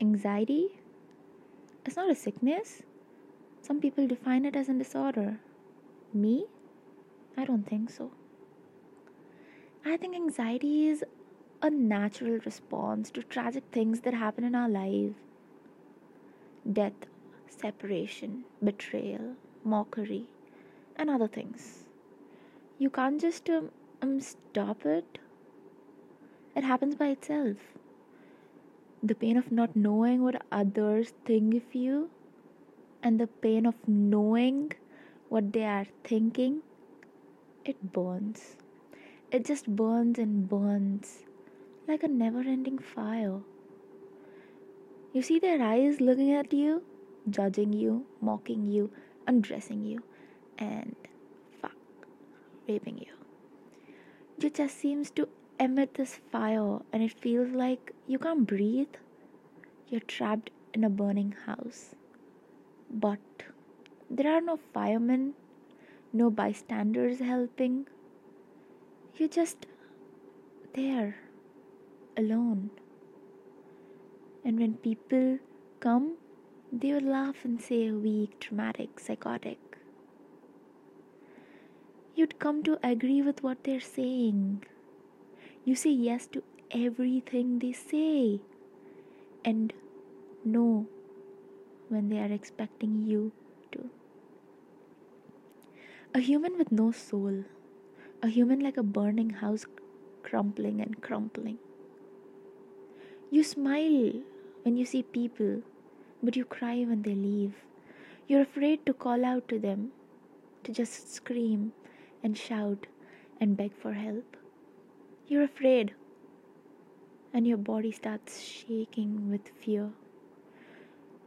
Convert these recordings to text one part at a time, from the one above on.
Anxiety It's not a sickness. Some people define it as a disorder. Me? I don't think so. I think anxiety is a natural response to tragic things that happen in our life death, separation, betrayal, mockery, and other things. You can't just um, um, stop it, it happens by itself. The pain of not knowing what others think of you, and the pain of knowing what they are thinking, it burns. It just burns and burns like a never ending fire. You see their eyes looking at you, judging you, mocking you, undressing you, and fuck, raping you. You just seems to emit this fire and it feels like you can't breathe. You're trapped in a burning house. But there are no firemen, no bystanders helping. You're just there, alone. And when people come, they will laugh and say weak, dramatic, psychotic. You'd come to agree with what they're saying. You say yes to everything they say. And no when they are expecting you to. A human with no soul. A human like a burning house crumpling and crumpling. You smile when you see people, but you cry when they leave. You're afraid to call out to them, to just scream and shout and beg for help. You're afraid, and your body starts shaking with fear,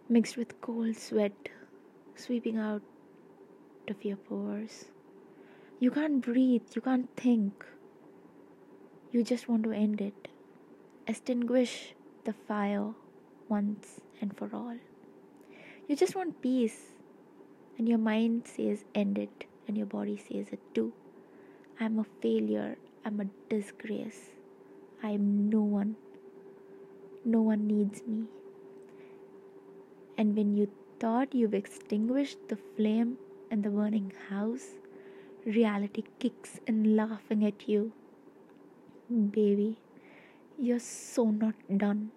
mixed with cold sweat sweeping out of your pores. You can't breathe, you can't think. You just want to end it, extinguish the fire once and for all. You just want peace, and your mind says end it, and your body says it too. I'm a failure, I'm a disgrace. I am no one. No one needs me. And when you thought you've extinguished the flame in the burning house, reality kicks in laughing at you. Baby, you're so not done.